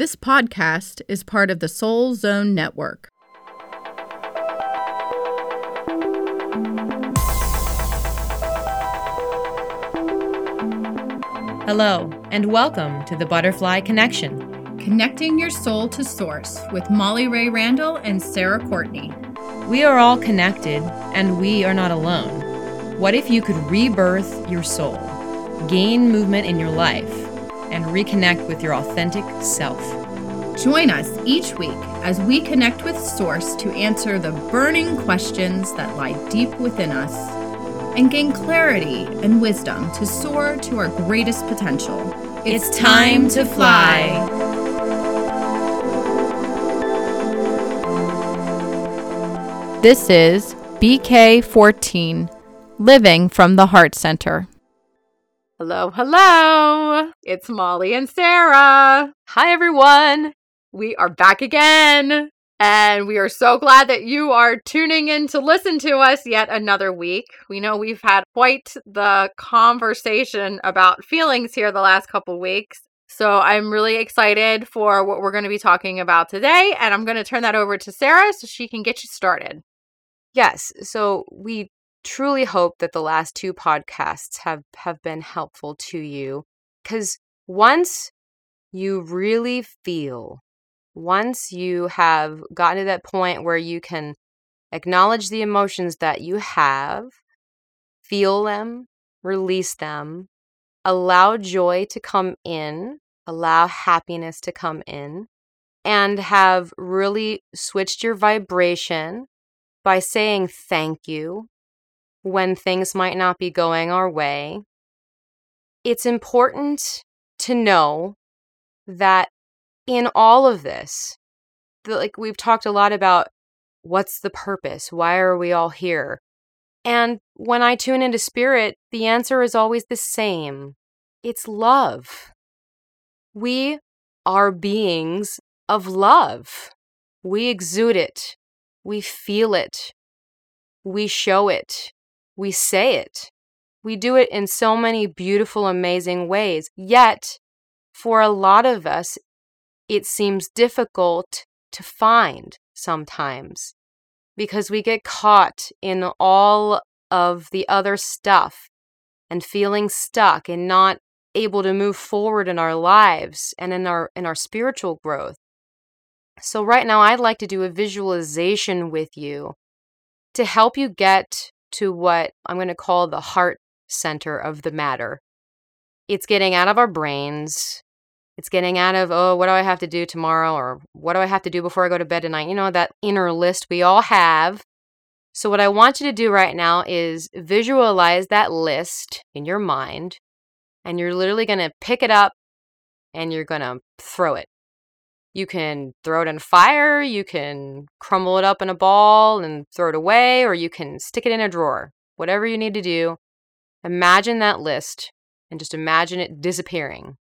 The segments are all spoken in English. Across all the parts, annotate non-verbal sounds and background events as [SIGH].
This podcast is part of the Soul Zone Network. Hello, and welcome to the Butterfly Connection. Connecting your soul to source with Molly Ray Randall and Sara Courtney. We are all connected, and we are not alone. What if you could rebirth your soul, gain movement in your life, and reconnect with your authentic self? Join us each week as we connect with Source to answer the burning questions that lie deep within us and gain clarity and wisdom to soar to our greatest potential. It's time to fly. This is BK14, Living from the Heart Center. Hello, hello. It's Molly and Sara. Hi, everyone. We are back again. And we are so glad that you are tuning in to listen to us yet another week. We know we've had quite the conversation about feelings here the last couple weeks. So I'm really excited for what we're going to be talking about today. And I'm going to turn that over to Sara so she can get you started. Yes. So we truly hope that the last two podcasts have have been helpful to you cuz once you really feel once you have gotten to that point where you can acknowledge the emotions that you have, feel them, release them, allow joy to come in, allow happiness to come in, and have really switched your vibration by saying thank you when things might not be going our way. It's important to know that in all of this, the, like we've talked a lot about what's the purpose? Why are we all here? And when I tune into spirit, the answer is always the same it's love. We are beings of love. We exude it. We feel it. We show it. We say it. We do it in so many beautiful, amazing ways. Yet, for a lot of us, it seems difficult to find sometimes because we get caught in all of the other stuff and feeling stuck and not able to move forward in our lives and in our in our spiritual growth. So right now I'd like to do a visualization with you to help you get to what I'm going to call the heart center of the matter. It's getting out of our brains, it's getting out of, oh, what do I have to do tomorrow? Or what do I have to do before I go to bed tonight? You know, that inner list we all have. So, what I want you to do right now is visualize that list in your mind. And you're literally going to pick it up and you're going to throw it. You can throw it in fire, you can crumble it up in a ball and throw it away, or you can stick it in a drawer. Whatever you need to do, imagine that list and just imagine it disappearing.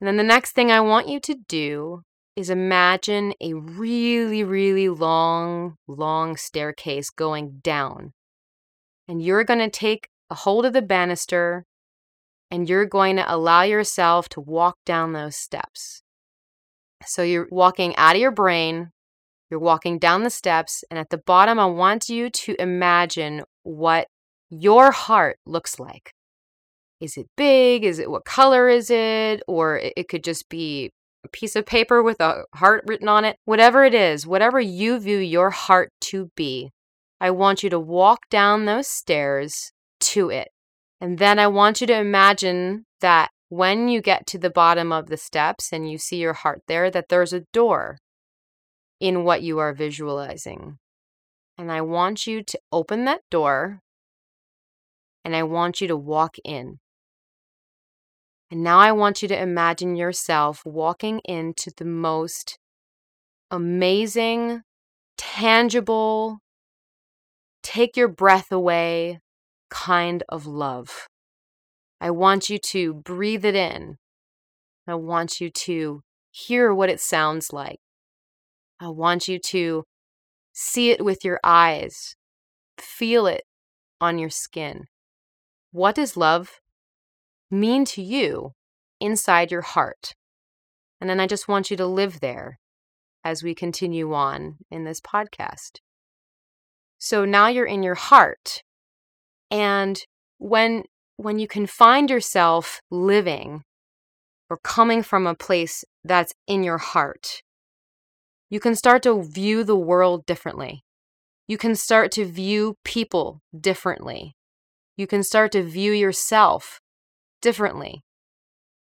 And then the next thing I want you to do is imagine a really, really long, long staircase going down. And you're going to take a hold of the banister and you're going to allow yourself to walk down those steps. So you're walking out of your brain, you're walking down the steps, and at the bottom, I want you to imagine what your heart looks like is it big? Is it what color is it? Or it could just be a piece of paper with a heart written on it. Whatever it is, whatever you view your heart to be, I want you to walk down those stairs to it. And then I want you to imagine that when you get to the bottom of the steps and you see your heart there, that there's a door in what you are visualizing. And I want you to open that door and I want you to walk in. And now I want you to imagine yourself walking into the most amazing, tangible, take your breath away kind of love. I want you to breathe it in. I want you to hear what it sounds like. I want you to see it with your eyes, feel it on your skin. What does love mean to you inside your heart? And then I just want you to live there as we continue on in this podcast. So now you're in your heart. And when when you can find yourself living or coming from a place that's in your heart, you can start to view the world differently. You can start to view people differently. You can start to view yourself differently.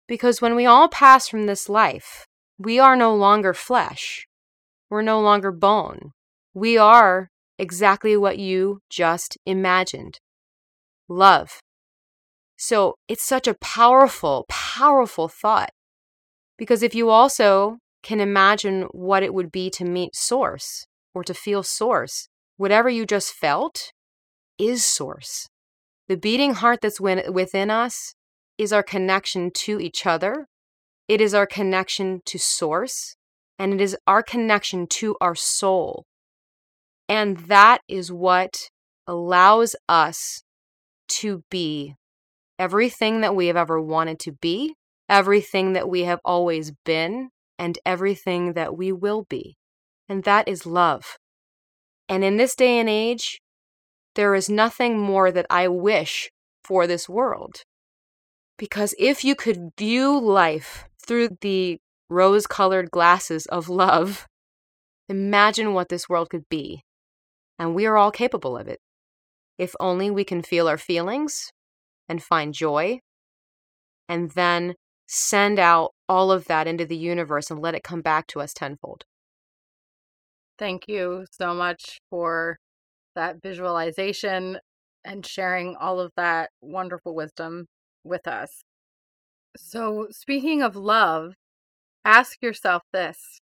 Because when we all pass from this life, we are no longer flesh. We're no longer bone. We are exactly what you just imagined love. So it's such a powerful, powerful thought. Because if you also can imagine what it would be to meet Source or to feel Source, whatever you just felt is Source. The beating heart that's within us is our connection to each other, it is our connection to Source, and it is our connection to our soul. And that is what allows us to be everything that we have ever wanted to be, everything that we have always been, and everything that we will be. And that is love. And in this day and age, there is nothing more that I wish for this world. Because if you could view life through the rose colored glasses of love, imagine what this world could be. And we are all capable of it. If only we can feel our feelings and find joy, and then send out all of that into the universe and let it come back to us tenfold. Thank you so much for that visualization and sharing all of that wonderful wisdom with us. So, speaking of love, ask yourself this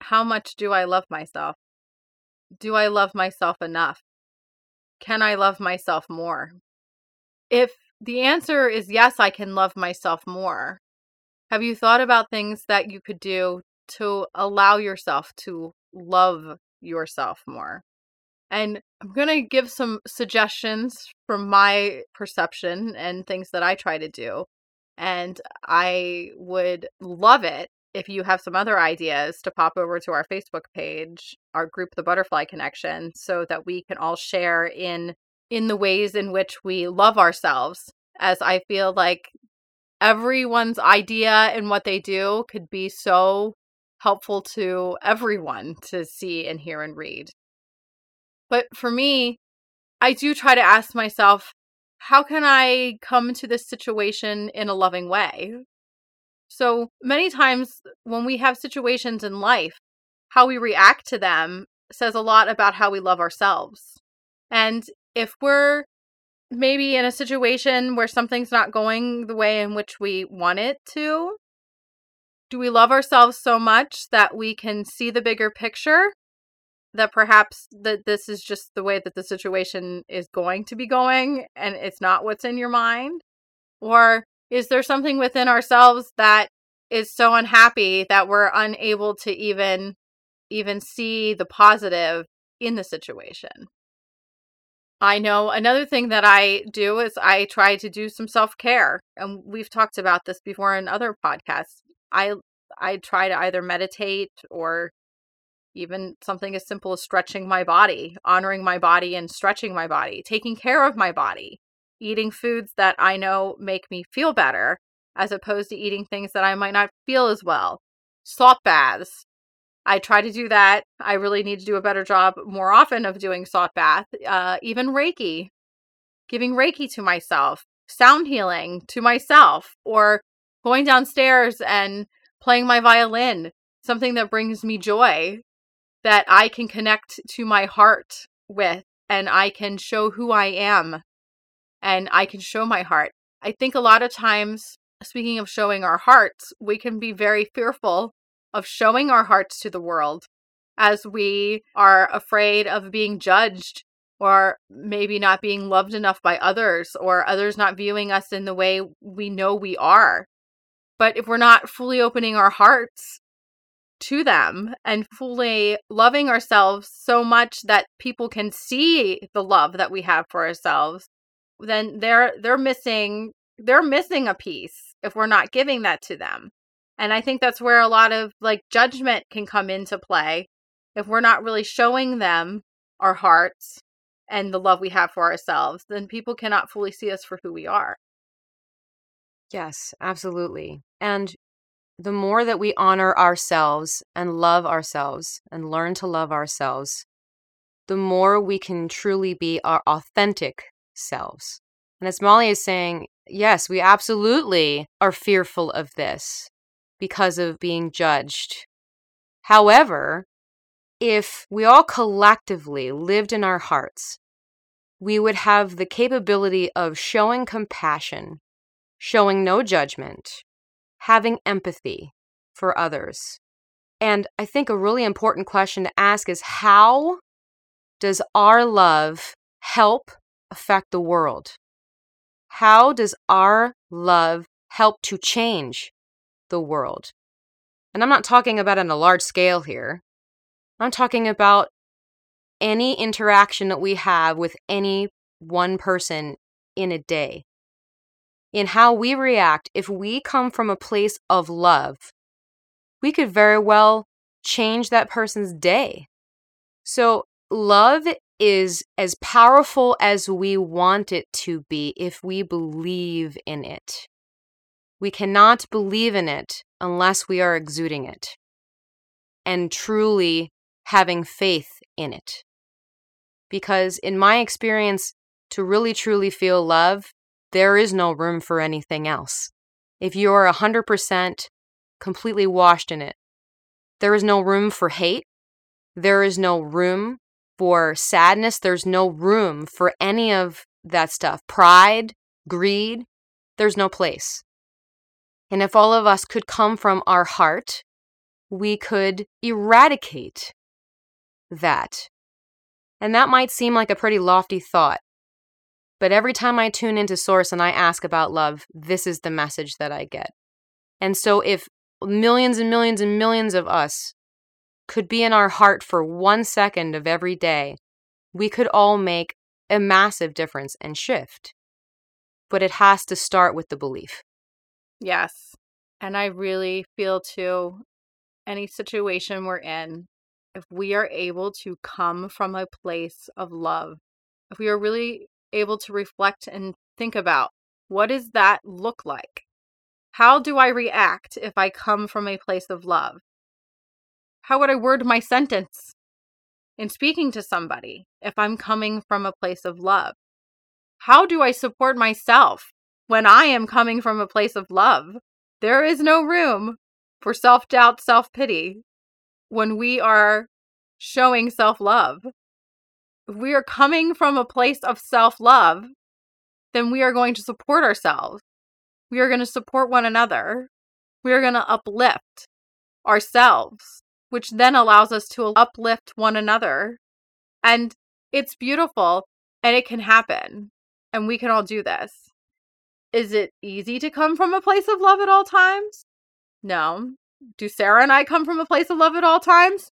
How much do I love myself? Do I love myself enough? Can I love myself more? If the answer is yes, I can love myself more, have you thought about things that you could do to allow yourself to love yourself more? And I'm going to give some suggestions from my perception and things that I try to do. And I would love it if you have some other ideas to pop over to our Facebook page, our group The Butterfly Connection, so that we can all share in in the ways in which we love ourselves as I feel like everyone's idea and what they do could be so helpful to everyone to see and hear and read. But for me, I do try to ask myself, how can I come to this situation in a loving way? So many times when we have situations in life, how we react to them says a lot about how we love ourselves. And if we're maybe in a situation where something's not going the way in which we want it to, do we love ourselves so much that we can see the bigger picture that perhaps that this is just the way that the situation is going to be going and it's not what's in your mind? Or is there something within ourselves that is so unhappy that we're unable to even even see the positive in the situation I know another thing that I do is I try to do some self-care and we've talked about this before in other podcasts. I I try to either meditate or even something as simple as stretching my body, honoring my body and stretching my body, taking care of my body, eating foods that I know make me feel better, as opposed to eating things that I might not feel as well. Salt baths. I try to do that. I really need to do a better job more often of doing salt bath, uh, even Reiki, giving Reiki to myself, sound healing to myself, or going downstairs and playing my violin, something that brings me joy that I can connect to my heart with and I can show who I am and I can show my heart. I think a lot of times, speaking of showing our hearts, we can be very fearful of showing our hearts to the world as we are afraid of being judged or maybe not being loved enough by others or others not viewing us in the way we know we are. But if we're not fully opening our hearts to them and fully loving ourselves so much that people can see the love that we have for ourselves then they're they're missing they're missing a piece if we're not giving that to them And I think that's where a lot of like judgment can come into play if we're not really showing them our hearts and the love we have for ourselves, then people cannot fully see us for who we are. Yes, absolutely. And the more that we honor ourselves and love ourselves and learn to love ourselves, the more we can truly be our authentic selves. And as Molly is saying, yes, we absolutely are fearful of this because of being judged. However, if we all collectively lived in our hearts, we would have the capability of showing compassion, showing no judgment, having empathy for others. And I think a really important question to ask is how does our love help affect the world? How does our love help to change the world? And I'm not talking about on a large scale here. I'm talking about any interaction that we have with any one person in a day. In how we react, if we come from a place of love, we could very well change that person's day. So, love is as powerful as we want it to be if we believe in it. We cannot believe in it unless we are exuding it and truly having faith in it. Because, in my experience, to really truly feel love, there is no room for anything else. If you are 100% completely washed in it, there is no room for hate. There is no room for sadness. There's no room for any of that stuff. Pride, greed, there's no place. And if all of us could come from our heart, we could eradicate that. And that might seem like a pretty lofty thought. But every time I tune into Source and I ask about love, this is the message that I get. And so if millions and millions and millions of us could be in our heart for one second of every day, we could all make a massive difference and shift. But it has to start with the belief. Yes. And I really feel too, any situation we're in, if we are able to come from a place of love, if we are really able to reflect and think about what does that look like? How do I react if I come from a place of love? How would I word my sentence in speaking to somebody if I'm coming from a place of love? How do I support myself when I am coming from a place of love? There is no room for self doubt, self pity when we are showing self love. If we are coming from a place of self love, then we are going to support ourselves. We are going to support one another. We are going to uplift ourselves which then allows us to uplift one another. And it's beautiful and it can happen. And we can all do this. Is it easy to come from a place of love at all times? No. Do Sara and I come from a place of love at all times?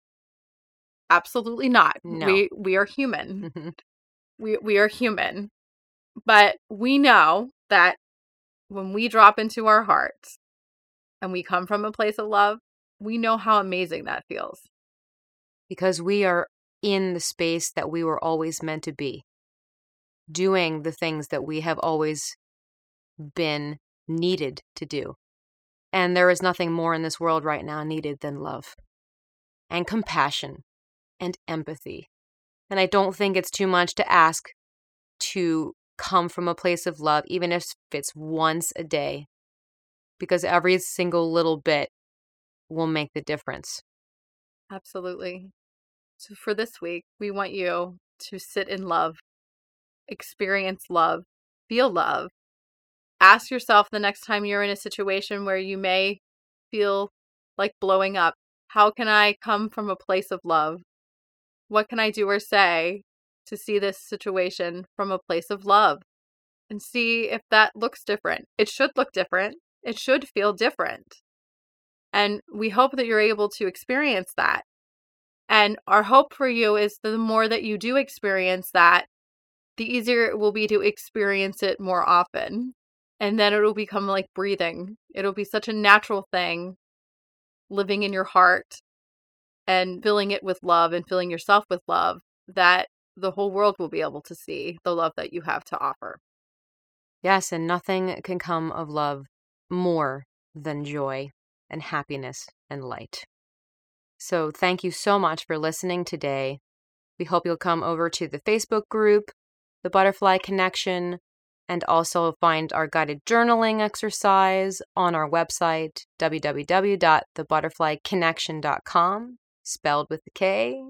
Absolutely not. No. We we are human. [LAUGHS] we we are human. But we know that when we drop into our hearts and we come from a place of love, we know how amazing that feels. Because we are in the space that we were always meant to be, doing the things that we have always been needed to do. And there is nothing more in this world right now needed than love and compassion and empathy. And I don't think it's too much to ask to come from a place of love, even if it's once a day, because every single little bit will make the difference. Absolutely. So, for this week, we want you to sit in love, experience love, feel love. Ask yourself the next time you're in a situation where you may feel like blowing up how can I come from a place of love? What can I do or say to see this situation from a place of love? And see if that looks different. It should look different. It should feel different. And we hope that you're able to experience that. And our hope for you is that the more that you do experience that, the easier it will be to experience it more often. And then it'll become like breathing. It'll be such a natural thing living in your heart and filling it with love and filling yourself with love, that the whole world will be able to see the love that you have to offer. Yes, and nothing can come of love more than joy and happiness and light. So, thank you so much for listening today. We hope you'll come over to the Facebook group, The Butterfly Connection, and also find our guided journaling exercise on our website, www.thebutterflykonnection.com, spelled with a K.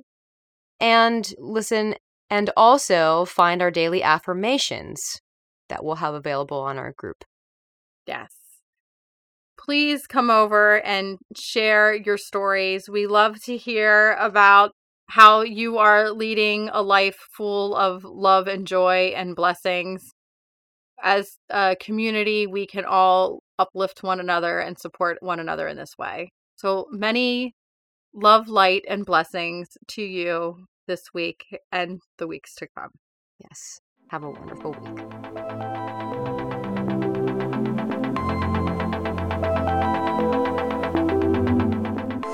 And listen and also find our daily affirmations that we'll have available on our group. Yes. Please come over and share your stories. We love to hear about how you are leading a life full of love and joy and blessings. As a community, we can all uplift one another and support one another in this way. So many love, light, and blessings to you this week and the weeks to come. Yes. Have a wonderful week.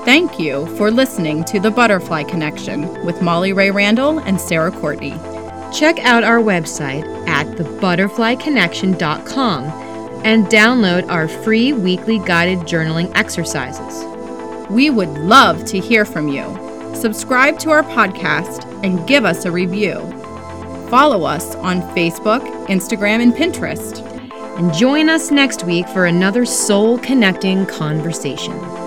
Thank you for listening to The Butterfly Connection with Molly Ray Randall and Sara Courtney. Check out our website at thebutterflykonnection.com and download our free weekly guided journaling exercises. We would love to hear from you. Subscribe to our podcast and give us a review. Follow us on Facebook, Instagram, and Pinterest. And join us next week for another soul connecting conversation.